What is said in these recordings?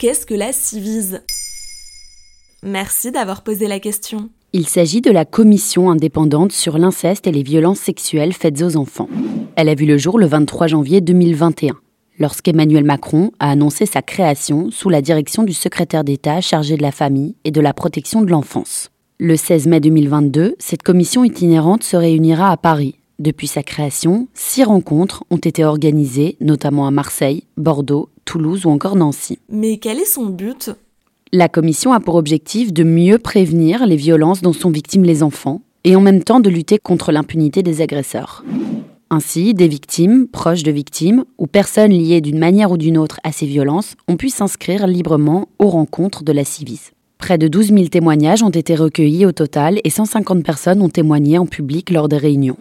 qu'est-ce que la Civise? Merci d'avoir posé la question. Il s'agit de la commission indépendante sur l'inceste et les violences sexuelles faites aux enfants. Elle a vu le jour le 23 janvier 2021, lorsqu'Emmanuel Macron a annoncé sa création sous la direction du secrétaire d'État chargé de la famille et de la protection de l'enfance. Le 16 mai 2022, cette commission itinérante se réunira à Paris. Depuis sa création, six rencontres ont été organisées, notamment à Marseille, Bordeaux, Toulouse ou encore Nancy. Mais quel est son but? La commission a pour objectif de mieux prévenir les violences dont sont victimes les enfants et en même temps de lutter contre l'impunité des agresseurs. Ainsi, des victimes, proches de victimes ou personnes liées d'une manière ou d'une autre à ces violences ont pu s'inscrire librement aux rencontres de la Civise. Près de 12 000 témoignages ont été recueillis au total et 150 personnes ont témoigné en public lors des réunions.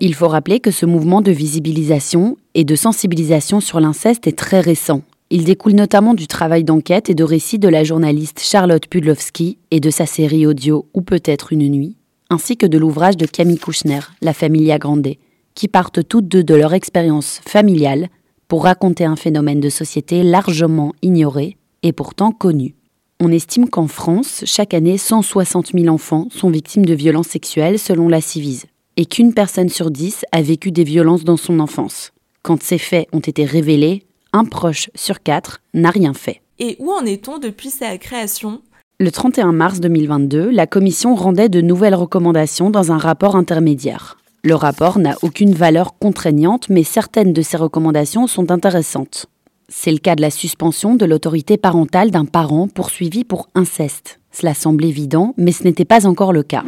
Il faut rappeler que ce mouvement de visibilisation et de sensibilisation sur l'inceste est très récent il découle notamment du travail d'enquête et de récit de la journaliste Charlotte Pudlowski et de sa série audio Ou peut-être une nuit, ainsi que de l'ouvrage de Camille Kouchner, La Familia Grande, qui partent toutes deux de leur expérience familiale pour raconter un phénomène de société largement ignoré et pourtant connu. On estime qu'en France, chaque année, 160 000 enfants sont victimes de violences sexuelles selon la Civise, et qu'une personne sur dix a vécu des violences dans son enfance. Quand ces faits ont été révélés, un proche sur quatre n'a rien fait. Et où en est-on depuis sa création? Le 31 mars 2022, la Commission rendait de nouvelles recommandations dans un rapport intermédiaire. Le rapport n'a aucune valeur contraignante, mais certaines de ces recommandations sont intéressantes. C'est le cas de la suspension de l'autorité parentale d'un parent poursuivi pour inceste. Cela semble évident, mais ce n'était pas encore le cas.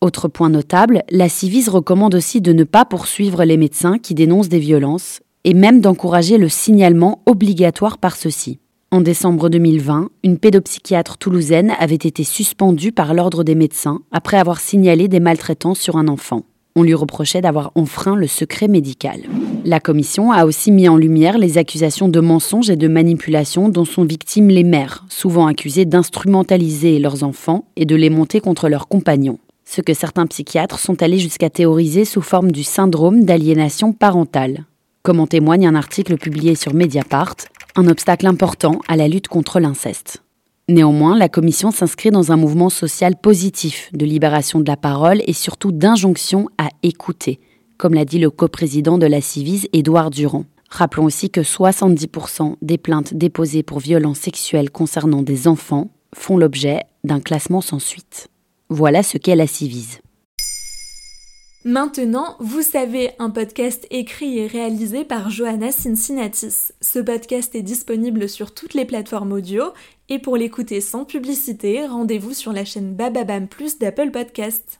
Autre point notable, la Civise recommande aussi de ne pas poursuivre les médecins qui dénoncent des violences et même d'encourager le signalement obligatoire par ceux-ci. En décembre 2020, une pédopsychiatre toulousaine avait été suspendue par l'ordre des médecins après avoir signalé des maltraitances sur un enfant. On lui reprochait d'avoir enfreint le secret médical. La commission a aussi mis en lumière les accusations de mensonges et de manipulation dont sont victimes les mères, souvent accusées d'instrumentaliser leurs enfants et de les monter contre leurs compagnons. Ce que certains psychiatres sont allés jusqu'à théoriser sous forme du syndrome d'aliénation parentale comme en témoigne un article publié sur Mediapart, un obstacle important à la lutte contre l'inceste. Néanmoins, la Commission s'inscrit dans un mouvement social positif de libération de la parole et surtout d'injonction à écouter, comme l'a dit le coprésident de la Civise, Édouard Durand. Rappelons aussi que 70% des plaintes déposées pour violences sexuelles concernant des enfants font l'objet d'un classement sans suite. Voilà ce qu'est la Civise. Maintenant, vous savez, un podcast écrit et réalisé par Johanna Cincinnatis. Ce podcast est disponible sur toutes les plateformes audio et pour l'écouter sans publicité, rendez-vous sur la chaîne Bababam Plus d'Apple Podcast.